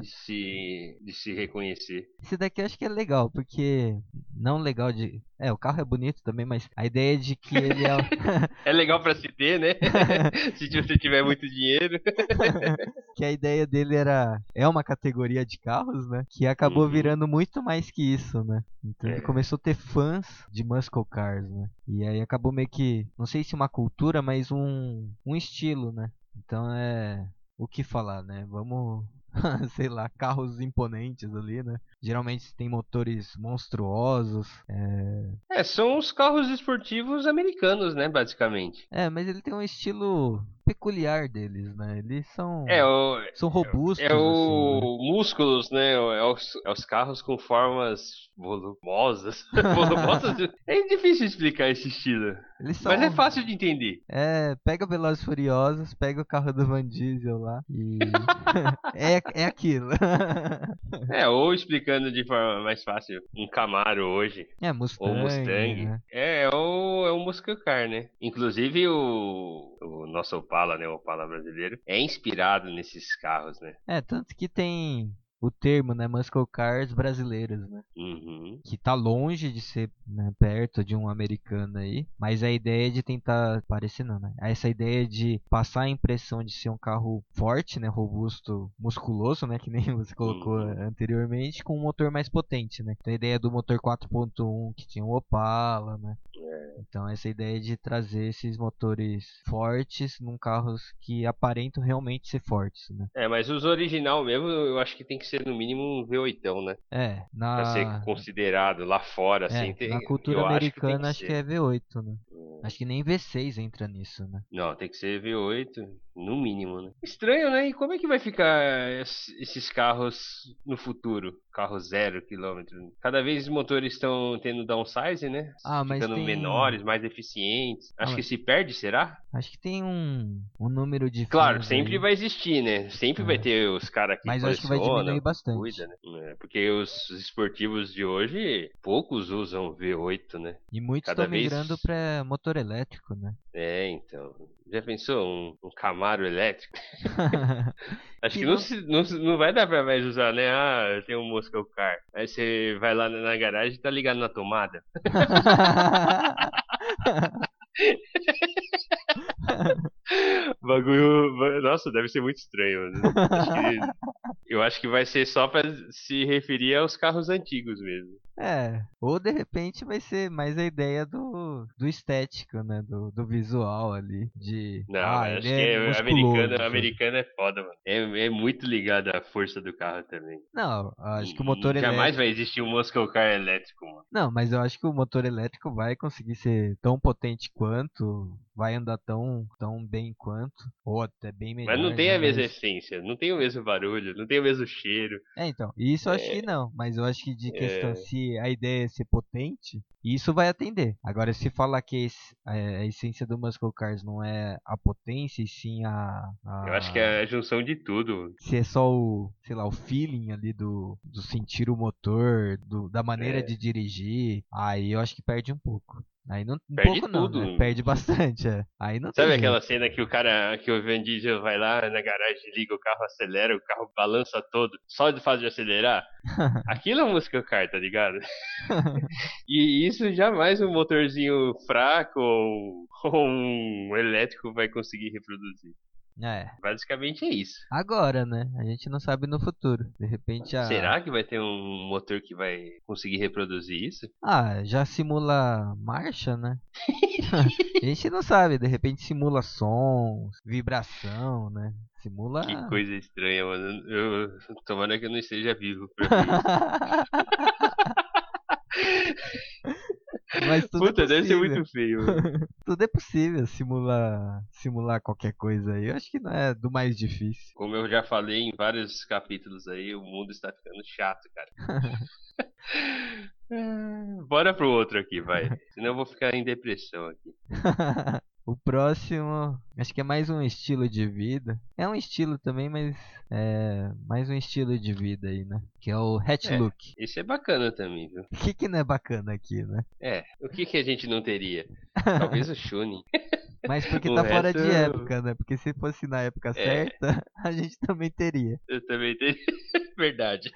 De *laughs* se, de se reconhecer. Esse daqui eu acho que é legal, porque não legal de. É, o carro é bonito também, mas a ideia de que ele é. *laughs* É legal pra se ter, né? *laughs* se você tiver muito dinheiro. que a ideia dele era é uma categoria de carros, né? Que acabou Uhum. virando muito mais que isso, né? Então ele É. começou a ter fãs de muscle cars, né? E aí acabou meio que, não sei se uma cultura, mas um um estilo, né? Então é o que falar, né? Vamos *laughs* sei lá, carros imponentes ali, né? Geralmente tem motores monstruosos. É, É, são os carros esportivos americanos, né? Basicamente. é mas ele tem um estilo peculiar deles, né? Eles são É o. são robustos É assim, né? o músculos, né? É os, é os carros com formas volumosas. *laughs* volumosas? É difícil explicar esse estilo. São Mas é fácil de entender. É, pega Velozes Furiosos, pega o carro do Van Diesel lá e *laughs* é, é aquilo. É, ou explicando de forma mais fácil, um Camaro hoje. é Mustang. Ou Mustang. né? É, é o, é o Muscle Car, né? Inclusive o, o nosso Opala, né? O Opala brasileiro, é inspirado nesses carros, né? É, tanto que tem o termo, né, muscle cars brasileiros, né? Uhum. Que tá longe de ser né, perto de um americano aí, mas a ideia de tentar parecer não, né? Essa ideia de passar a impressão de ser um carro forte, né, robusto, musculoso, né, que nem *laughs* você colocou Uhum. anteriormente, com um motor mais potente, né? Então a ideia do motor 4.1 que tinha o Opala, né? Então essa ideia de trazer esses motores fortes num carros que aparentam realmente ser fortes, né? É, mas os original mesmo, eu acho que tem que ser no mínimo um V8, né? É, na Pra ser considerado lá fora, assim. é, tem, na cultura eu acho que americana acho que, é V8, né? Hum. Acho que nem V6 entra nisso, né? Não, tem que ser V8, no mínimo, né? Estranho, né? E como é que vai ficar es- esses carros no futuro? Carro zero quilômetro. Cada vez os motores estão tendo downsize, né? Ah, mas Ficando tem- menores, mais eficientes. Ah, Acho que mas- se perde, será? Acho que tem um, um número de Claro, sempre aí, vai existir, né? Sempre É. vai ter os caras que Mas acho que vai diminuir bastante. cuida, né? É, Porque os esportivos de hoje, poucos usam V8, né? E muitos estão vez- migrando pra motor elétrico, né? É, então. Já pensou um, um Camaro elétrico? *laughs* *laughs* Acho Que não, não- se- não, vai dar pra mais usar, né? Ah, eu tenho um Muscle Car. Aí você vai lá na garagem e tá ligado na tomada. *laughs* Bagulho. Nossa, deve ser muito estranho. né? Acho que- eu acho que vai ser só pra se referir aos carros antigos mesmo. É, ou de repente vai ser mais a ideia do, do estético, né? Do, do visual ali. De. Não, ah, acho que é é, americano, americano é foda, mano. É, é muito ligado à força do carro também. Não, acho que o motor Jamais elétrico. vai existir um Muscle Car elétrico, mano. Não, mas eu acho que o motor elétrico vai conseguir ser tão potente quanto, vai andar tão, tão bem quanto, ou até bem melhor. Mas não tem né, a mesma essência, não tem o mesmo barulho, não tem o mesmo cheiro. É, então, isso eu acho É. que não, mas eu acho que de questão É. se a ideia é ser potente, isso vai atender. Agora, se falar que é, a essência do Muscle Cars não é a potência e sim a, a- Eu acho que é a junção de tudo. Se é só o, sei lá, o feeling ali do, do sentir o motor, do, da maneira É. de dirigir, aí eu acho que perde um pouco. Aí não um Perde pouco não, tudo. né? Perde bastante, é. Aí não Sabe aquela cena que o cara, que o Van Diesel vai lá na garagem, liga o carro, acelera, o carro balança todo, só de fato de acelerar? *laughs* Aquilo é música car, tá ligado? *laughs* e isso jamais um motorzinho fraco ou, *laughs* ou um elétrico vai conseguir reproduzir. É. Basicamente é isso. Agora, né? A gente não sabe no futuro. De repente a. Será que vai ter um motor que vai conseguir reproduzir isso? Ah, já simula marcha, né? *laughs* a gente não sabe, de repente simula sons, vibração, né? Simula. Que coisa estranha, mano. Eu, tomara que eu não esteja vivo pra *laughs* *laughs* Mas tudo Puta, é deve ser possível. muito feio. *laughs* Tudo é possível simular, simular qualquer coisa aí. Eu acho que não é do mais difícil. Como eu já falei em vários capítulos aí, o mundo está ficando chato, cara. *laughs* *laughs* Ah, Bora pro outro aqui, vai. Senão eu vou ficar em depressão aqui. O próximo, acho que é mais um estilo de vida. É um estilo também, mas é mais um estilo de vida aí, né? Que é o hatch É. look. Esse é bacana também, viu? O que, que não é bacana aqui, né? É, o que que a gente não teria? Talvez o Shunin. *laughs* Mas porque O tá fora de resto- época, né? Porque se fosse na época É. certa, *laughs* a gente também teria. Eu também teria. *laughs* Verdade.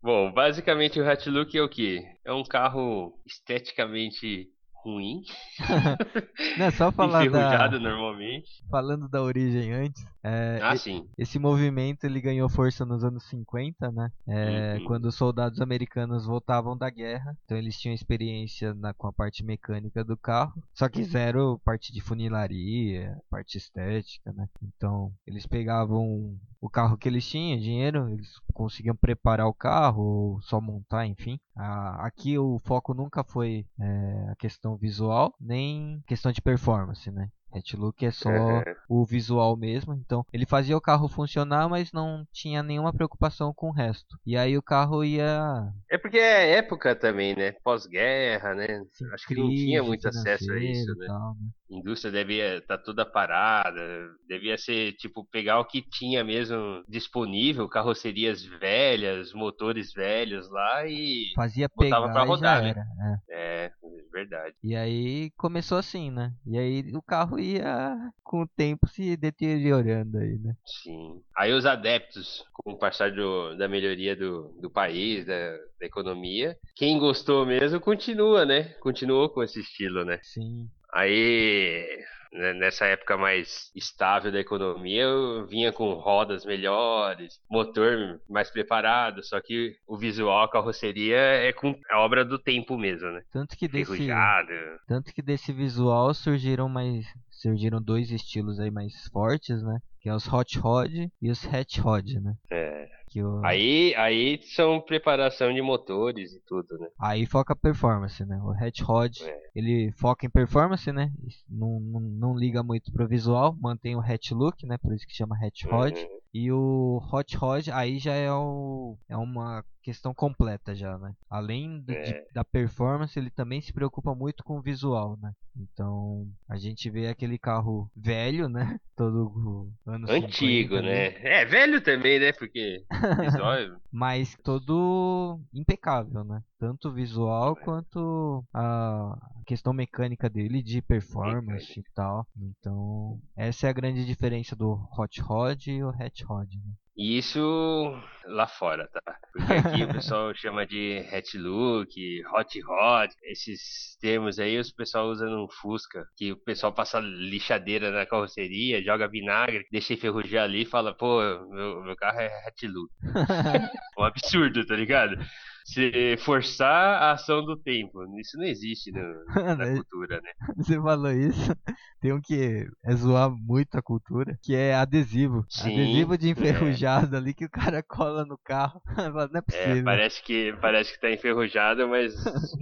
Bom, basicamente o Hatchlook é o quê? É um carro esteticamente ruim, *laughs* não, é só falar enferrujado da, normalmente. falando da origem antes. é, Ah, sim. Esse movimento ele ganhou força nos anos 50, né? É, Uhum. Quando os soldados americanos voltavam da guerra, então eles tinham experiência na- com a parte mecânica do carro, só que zero parte de funilaria, parte estética, né? Então eles pegavam o carro que eles tinham, dinheiro, eles conseguiam preparar o carro, ou só montar, enfim. Ah, aqui o foco nunca foi é, a questão visual, nem questão de performance, né? Hatchlook é só Uhum. o visual mesmo. Então, ele fazia o carro funcionar, mas não tinha nenhuma preocupação com o resto. E aí o carro ia. É porque é época também, né? Pós-guerra, né? Acho que não tinha muito acesso a isso, né? tal, né? Indústria devia estar toda parada, devia ser tipo pegar o que tinha mesmo disponível, carrocerias velhas, motores velhos lá e Fazia Botava e rodar, né? era. é. é, verdade. E aí começou assim, né? E aí o carro ia com o tempo se deteriorando aí, né? Sim. Aí os adeptos, com o passar do- da melhoria do, do país, da, da economia, quem gostou mesmo continua, né? Continuou com esse estilo, né? Sim. Aí, né, nessa época mais estável da economia, eu vinha com rodas melhores, motor mais preparado, só que o visual, a carroceria é com a obra do tempo mesmo, né? Tanto que desse. Ferrujado. Tanto que desse visual surgiram mais. Surgiram dois estilos aí mais fortes, né? Que é os Hot Rod e os Hatch Rod, né? É. Que o... Aí, aí são preparação de motores e tudo, né? Aí foca performance, né? O Hatch Rod, É. ele foca em performance, né? Não, não, não liga muito pro visual, mantém o Hatch Look, né? Por isso que chama Hatch Rod. Uhum. E o Hot Rod, aí já é, o, é uma questão completa já, né? Além de- É. da performance, ele também se preocupa muito com o visual, né? Então, a gente vê aquele carro velho, né? *laughs* Todo ano Antigo, né? É, velho também, né? Porque visual *laughs* é- Mas todo impecável, né? Tanto visual quanto a questão mecânica dele de performance e tal. Então, essa é a grande diferença do Hot Rod e o Hatch Rod. Né? E isso lá fora, tá? Porque aqui o pessoal *laughs* chama de hatch look, hot rod, esses termos aí os pessoal usa no Fusca, que o pessoal passa lixadeira na carroceria, joga vinagre, deixa enferrujar ali e fala, pô, meu, meu carro é hatch look. *laughs* Um absurdo, tá ligado? Se forçar a ação do tempo, isso não existe no- *laughs* na cultura, né? Você falou isso, tem um que é zoar muito a cultura, que é adesivo. Sim, adesivo de é. enferrujado ali que o cara *laughs* cola no carro. *laughs* Não é É, possível. parece que parece que tá enferrujado, mas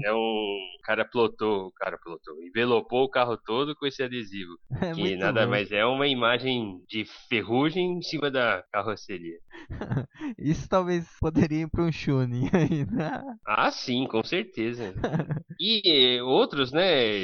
é um o cara plotou, o cara plotou, envelopou o carro todo com esse adesivo, É que nada louco. mais é uma imagem de ferrugem em cima da carroceria. Isso talvez poderia ir pra um Shunin aí, né? *laughs* Ah, sim, com certeza. *laughs* E outros, né?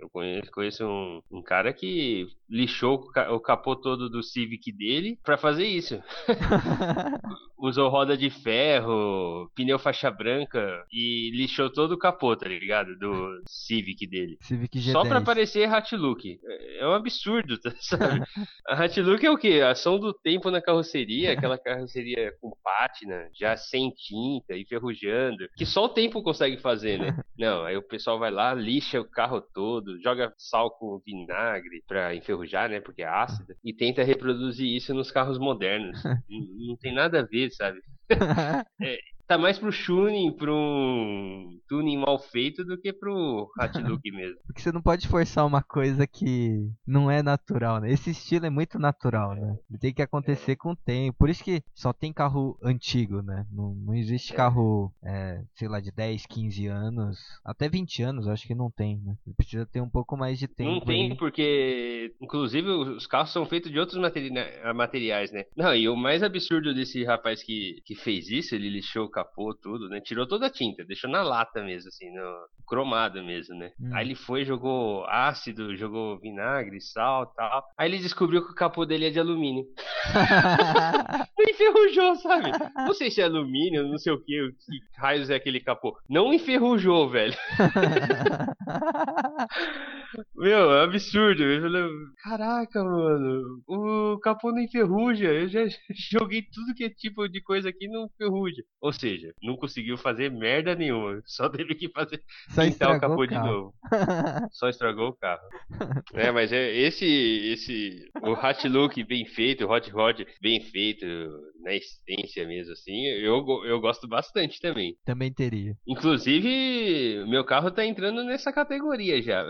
Eu conheço, conheço um, um cara que lixou o capô todo do Civic dele para fazer isso. *laughs* Usou roda de ferro, pneu faixa branca e lixou todo o capô, tá ligado? Do Civic dele. Civic G10. Só pra parecer Hatlook. É um absurdo, tá, sabe? a Hatlook é o quê? A ação do tempo na carroceria, aquela carroceria com pátina, já sem tinta, enferrujando, que só o tempo consegue fazer, né? *laughs* Não, aí o pessoal vai lá, lixa o carro todo, joga sal com vinagre pra enferrujar, né? Porque é ácido, e tenta reproduzir isso nos carros modernos. *laughs* não, não tem nada a ver, sabe? *laughs* é, tá mais pro tuning, pro um tuning mal feito do que pro Hatlook *laughs* mesmo. Porque você não pode forçar uma coisa que não é natural, né? Esse estilo é muito natural, né? Tem que acontecer é. com o tempo. Por isso que só tem carro antigo, né? Não, não existe é. carro, é, sei lá, de 10, 15 anos, até 20 anos, acho que não tem, né? Precisa ter um pouco mais de tempo. Não tem, aí. porque, inclusive, os carros são feitos de outros materi materiais, né? Não, e o mais absurdo desse rapaz que, que fez isso, ele lixou o capô, tudo, né? Tirou toda a tinta, deixou na lata mesmo, assim, no cromado mesmo, né? Hum. Aí ele foi, jogou ácido, jogou vinagre, sal tal. Aí ele descobriu que o capô dele é de alumínio. *laughs* não enferrujou, sabe? Não sei se é alumínio, não sei o que, que raios é aquele capô. Não enferrujou, velho. *laughs* Meu, é absurdo. Eu falei, caraca, mano, o capô não enferruja. Eu já *laughs* joguei tudo que é tipo de coisa aqui não enferruja. Ou seja, não conseguiu fazer merda nenhuma. *laughs* Só teve que fazer Só pintar o capô o de novo. *laughs* Só estragou o carro. é, mas é esse esse o Hot Look bem feito, o Hot Rod bem feito, na essência mesmo assim, eu, eu gosto bastante também. Também teria. Inclusive, meu carro tá entrando nessa categoria já.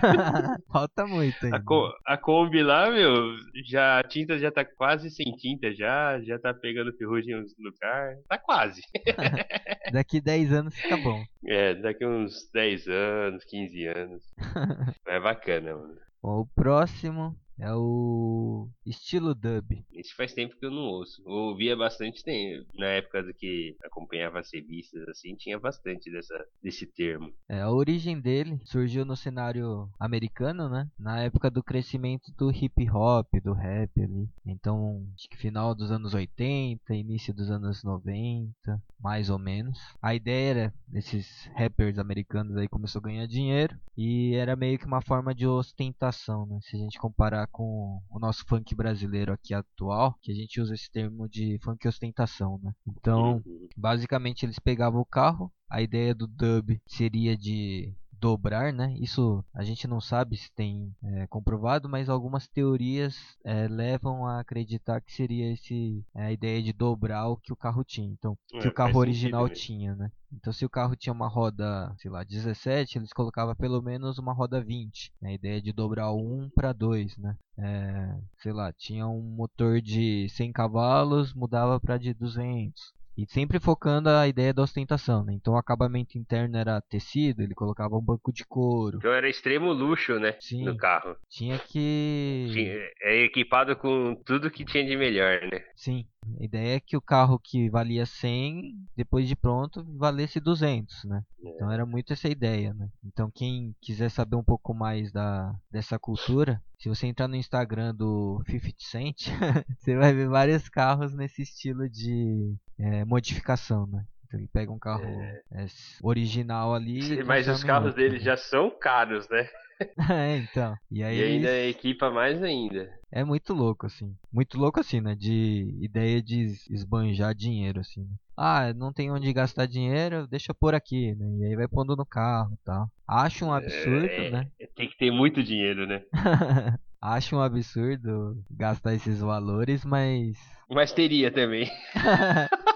*laughs* Falta muito ainda. A, co a Kombi lá, meu, já, a tinta já tá quase sem tinta já, já tá pegando ferrugem no lugar. Tá quase. *laughs* daqui 10 anos fica bom. É, daqui uns 10 anos, 15 anos. *laughs* é bacana, mano. Bom, o próximo é o estilo dub. Isso faz tempo que eu não ouço. Eu ouvia bastante tempo. Na época do que acompanhava as revistas, assim, tinha bastante dessa, desse termo. É, a origem dele surgiu no cenário americano, né? Na época do crescimento do hip hop, do rap ali. Então, acho que final dos anos 80, início dos anos 90, mais ou menos. A ideia era, esses rappers americanos aí começou a ganhar dinheiro e era meio que uma forma de ostentação, né? Se a gente comparar com o nosso funk brasileiro aqui atual, que a gente usa esse termo de funk ostentação, né? Então, uhum. basicamente eles pegavam o carro, a ideia do dub seria de dobrar, né? Isso a gente não sabe se tem é, comprovado, mas algumas teorias é, levam a acreditar que seria esse é, a ideia de dobrar o que o carro tinha. Então, que o carro original tinha, né? Então, se o carro tinha uma roda, sei lá, 17, eles colocavam pelo menos uma roda 20. Né? A ideia de dobrar 1 para 2, né? É, sei lá, tinha um motor de 100 cavalos, mudava para de 200. E sempre focando a ideia da ostentação, né? Então o acabamento interno era tecido, ele colocava um banco de couro. Então era extremo luxo, né? Sim, no carro. Tinha que. Tinha, é equipado com tudo que tinha de melhor, né? Sim. A ideia é que o carro que valia 100, depois de pronto, valesse 200, né? É. Então era muito essa ideia, né? Então quem quiser saber um pouco mais da, dessa cultura, se você entrar no Instagram do 50 Cent, *laughs* você vai ver vários carros nesse estilo de é, modificação, né? Ele pega um carro é. É, original ali. Mas os carros outro, dele né? já são caros, né? *laughs* é, então. E, aí e ainda eles... equipa mais ainda. É muito louco, assim. Muito louco, assim, né? De ideia de esbanjar dinheiro, assim. Né? Ah, não tem onde gastar dinheiro, deixa eu pôr aqui, né? E aí vai pondo no carro e tal. Acho um absurdo, é, né? Tem que ter muito dinheiro, né? *laughs* Acho um absurdo gastar esses valores, mas. Mas teria também. *laughs*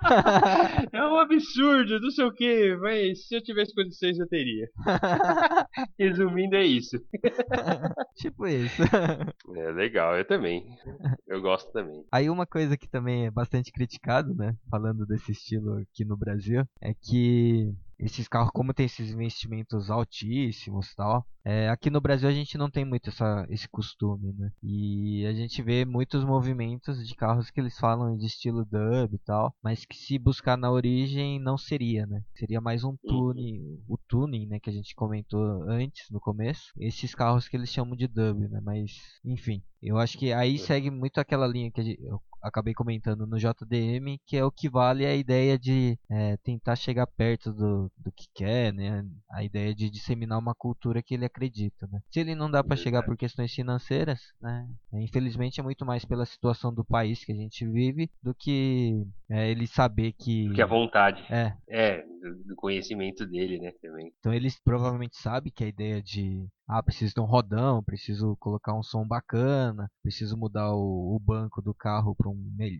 *laughs* é um absurdo, não sei o que, mas se eu tivesse condições eu teria. *laughs* Resumindo, é isso. *laughs* tipo isso. É legal, eu também. Eu gosto também. Aí uma coisa que também é bastante criticado, né? Falando desse estilo aqui no Brasil, é que esses carros, como tem esses investimentos altíssimos tal, é, aqui no Brasil a gente não tem muito essa, esse costume, né? E a gente vê muitos movimentos de carros que eles falam de estilo dub e tal, mas que se buscar na origem não seria, né? Seria mais um tuning, o tuning, né, que a gente comentou antes no começo. Esses carros que eles chamam de dub, né? Mas enfim, eu acho que aí segue muito aquela linha que eu acabei comentando no JDM, que é o que vale a ideia de é, tentar chegar perto do, do que quer, né? A ideia de disseminar uma cultura que ele acredita, né? Se ele não dá para chegar por questões financeiras, né? Infelizmente é muito mais pela situação do país que a gente vive do que é, ele saber que... Do que a vontade. É. É, do conhecimento dele, né, também. Então ele provavelmente sabe que a ideia de ah, preciso ter um rodão, preciso colocar um som bacana, preciso mudar o, o banco do carro para um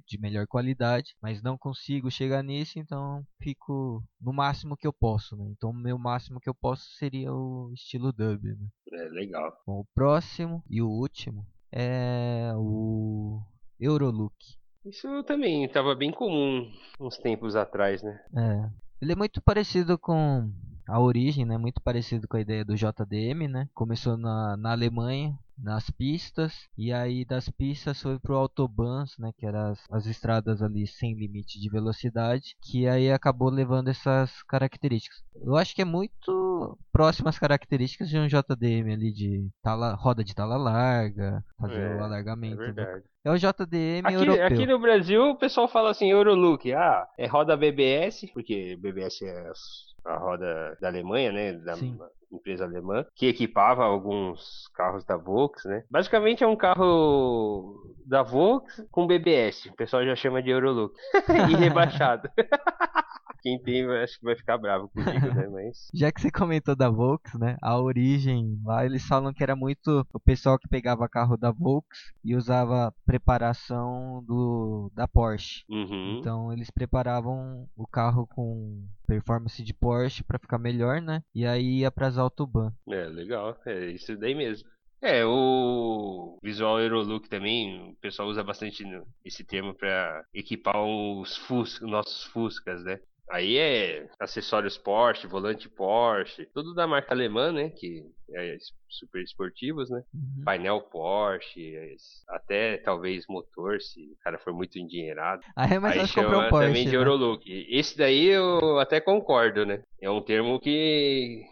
de melhor qualidade, mas não consigo chegar nisso, então fico no máximo que eu posso, né? Então o meu máximo que eu posso seria o estilo dub, né? É, legal. Bom, o próximo e o último é o Eurolook. Isso também estava bem comum uns tempos atrás, né? É. Ele é muito parecido com a origem, né, muito parecido com a ideia do JDM, né? Começou na, na Alemanha, nas pistas e aí das pistas foi pro autobahns, né, que eram as, as, estradas ali sem limite de velocidade, que aí acabou levando essas características. Eu acho que é muito próximo às características de um JDM ali de tala, roda de tala larga, fazer é, o alargamento. É, verdade. é o JDM aqui, europeu. Aqui no Brasil o pessoal fala assim Eurolook, ah, é roda BBS, porque BBS é a roda da Alemanha, né, da, Sim empresa alemã, que equipava alguns carros da Volks, né? Basicamente é um carro da Volks com BBS, o pessoal já chama de Eurolook, *laughs* e rebaixado. *laughs* Quem tem, acho que vai ficar bravo comigo, né? Mas... *laughs* Já que você comentou da Volks, né? A origem lá, eles falam que era muito o pessoal que pegava carro da Volks e usava preparação do da Porsche. Uhum. Então eles preparavam o carro com performance de Porsche para ficar melhor, né? E aí ia para as autobahn. É, legal. É isso daí mesmo. É, o visual Aerolook também, o pessoal usa bastante esse termo para equipar os Fusca, nossos Fuscas, né? Aí é acessórios Porsche, volante Porsche, tudo da marca alemã, né? Que é super esportivos, né? Uhum. Painel Porsche, até talvez motor, se o cara for muito endinheirado. Ah, é, mas Aí acho chama um Porsche, também de né? Eurolook. Esse daí eu até concordo, né? É um termo que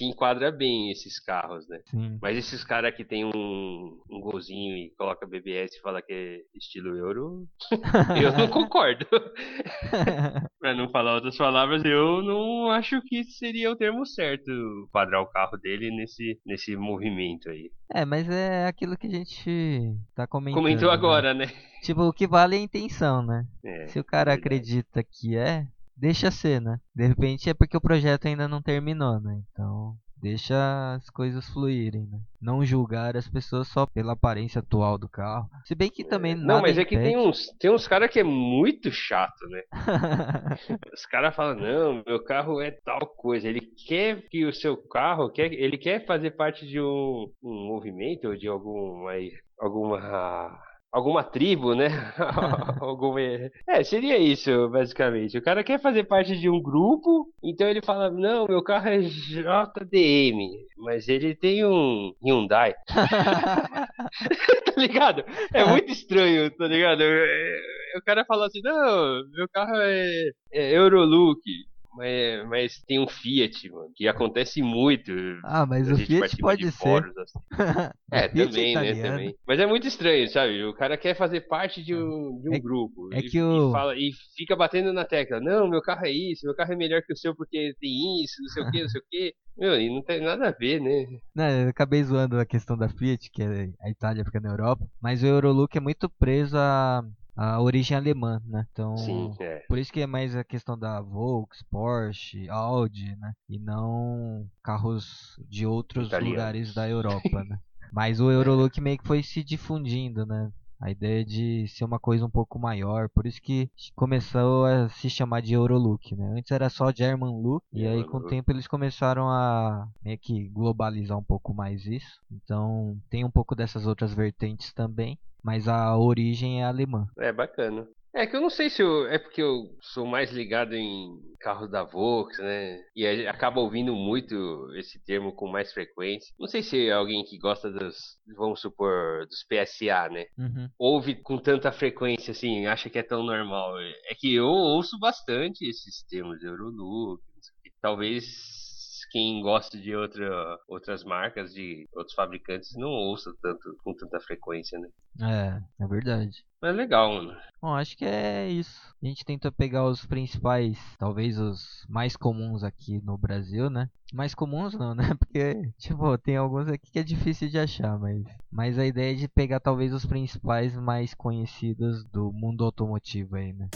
se enquadra bem esses carros, né? Sim. Mas esses caras que tem um, um golzinho e coloca BBS e fala que é estilo Euro, *laughs* eu não *laughs* concordo. *laughs* pra não falar outras palavras, eu não acho que seria o termo certo quadrar o carro dele nesse, nesse movimento aí. É, mas é aquilo que a gente tá comentando. Comentou né? agora, né? Tipo, o que vale é a intenção, né? É, Se o cara verdade. acredita que é, deixa ser, né? De repente é porque o projeto ainda não terminou, né? Então, deixa as coisas fluírem, né? Não julgar as pessoas só pela aparência atual do carro. Se bem que também Não, nada mas é que tem impede. uns, tem uns caras que é muito chato, né? *laughs* Os caras falam, não, meu carro é tal coisa. Ele quer que o seu carro, quer, ele quer fazer parte de um, um movimento ou de alguma, alguma, alguma tribo, né? *laughs* alguma, é, seria isso, basicamente. O cara quer fazer parte de um grupo, então ele fala, não, meu carro é JDM, mas ele tem um Hyundai. *laughs* tá ligado? É muito estranho, tá ligado? É, O cara fala assim, não, meu carro é, é Eurolook. Mas, mas tem um Fiat, mano, que acontece muito. ah, mas A o Fiat pode de ser. fóruns, assim. *laughs* É, Fiat também, né? Também. Mas é muito estranho, sabe? O cara quer fazer parte de um, de um É- grupo. é e, que e o- fala, e fica batendo na tecla. Não, meu carro é isso, meu carro é melhor que o seu porque tem isso, não sei o que, não sei o que. *laughs* Meu, e não tem nada a ver, né? Não, eu acabei zoando a questão da Fiat, que é a Itália fica na Europa, mas o Eurolook é muito preso à, à origem alemã, né? Então, Sim, é. por isso que é mais a questão da Volks, Porsche, Audi, né? E não carros de outros Italianos. lugares da Europa, *laughs* né? Mas o Eurolook meio que foi se difundindo, né? A ideia de ser uma coisa um pouco maior, por isso que começou a se chamar de Eurolook, né? Antes era só German Look, e aí com o tempo eles começaram a meio que globalizar um pouco mais isso. Então tem um pouco dessas outras vertentes também, mas a origem é alemã. É bacana. É que eu não sei se eu, é porque eu sou mais ligado em carros da Vox, né? E acaba ouvindo muito esse termo com mais frequência. Não sei se é alguém que gosta dos, vamos supor, dos PSA, né? Uhum. Ouve com tanta frequência assim, acha que é tão normal. É que eu ouço bastante esses termos, Eurolook, talvez quem gosta de outra, outras marcas, de outros fabricantes, não ouça tanto, com tanta frequência, né? É, é verdade. Mas é legal, mano. Bom, acho que é isso. A gente tenta pegar os principais, talvez os mais comuns aqui no Brasil, né? Mais comuns não, *laughs* né? Porque, tipo, tem alguns aqui que é difícil de achar, mas, mas a ideia é de pegar talvez os principais mais conhecidos do mundo automotivo aí, né?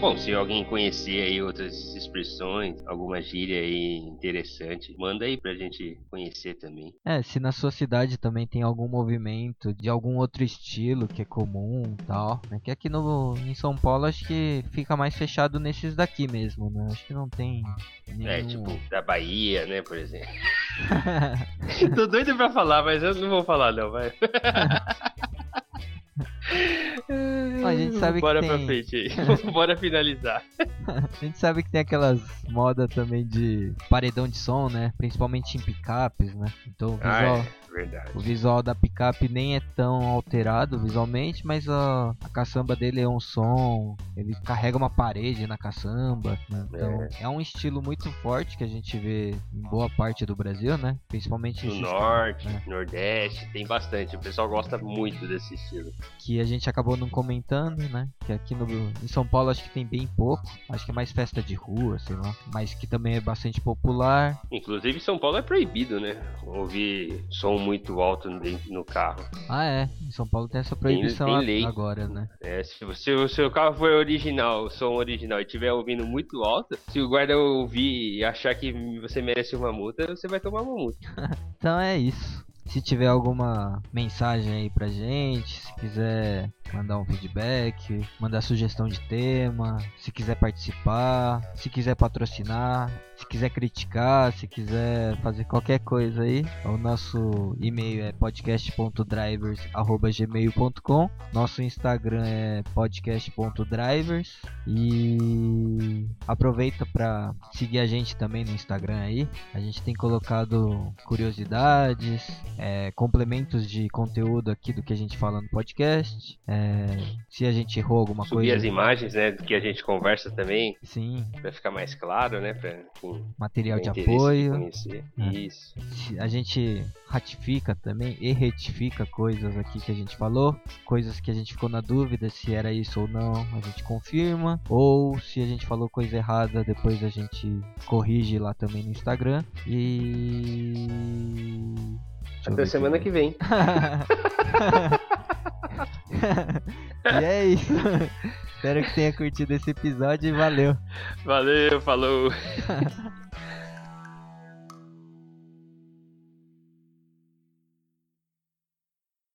Bom, se alguém conhecer aí outras expressões, alguma gíria aí interessante, manda aí pra gente conhecer também. É, se na sua cidade também tem algum movimento de algum outro estilo que é comum tal, né? Que aqui no, em São Paulo acho que fica mais fechado nesses daqui mesmo, né? Acho que não tem nenhum... É, tipo, da Bahia, né, por exemplo. *laughs* Tô doido pra falar, mas eu não vou falar não, vai. *laughs* a gente sabe Bora que pra tem... frente aí. *laughs* *laughs* Bora finalizar. a gente sabe que tem aquelas modas também de paredão de som, né? Principalmente em picapes, né? Então o visual, ah, é, verdade. o visual da picape nem é tão alterado visualmente, mas a, a caçamba dele é um som, ele carrega uma parede na caçamba. Né? Então é. é. um estilo muito forte que a gente vê em boa parte do Brasil, né? Principalmente no norte, né? nordeste, tem bastante. O pessoal gosta muito desse estilo. Que a gente acabou não comentando, né? Que aqui no, em São Paulo acho que tem bem pouco. Acho que é mais festa de rua, sei lá. Mas que também é bastante popular. Inclusive em São Paulo é proibido, né? Ouvir som muito alto no carro. Ah, é. Em São Paulo tem essa proibição tem, tem lei. agora, né? É, se, se o seu carro for original, o som original, e estiver ouvindo muito alto, se o guarda ouvir e achar que você merece uma multa, você vai tomar uma multa. *laughs* então é isso. Se tiver alguma mensagem aí pra gente, se quiser mandar um feedback, mandar sugestão de tema, se quiser participar, se quiser patrocinar, se quiser criticar, se quiser fazer qualquer coisa aí, o nosso e-mail é podcast.drivers@gmail.com, nosso Instagram é podcast.drivers e aproveita para seguir a gente também no Instagram aí. A gente tem colocado curiosidades, é, complementos de conteúdo aqui do que a gente fala no podcast. É, se a gente errou alguma Subir coisa. as imagens, né, do que a gente conversa também. Sim. Pra ficar mais claro, né, pra material de apoio. É. Isso. A gente ratifica também e retifica coisas aqui que a gente falou, coisas que a gente ficou na dúvida se era isso ou não, a gente confirma, ou se a gente falou coisa errada, depois a gente corrige lá também no Instagram. E até semana que vem. *laughs* *laughs* e é isso. Espero que tenha curtido esse episódio e valeu. Valeu, falou. *laughs*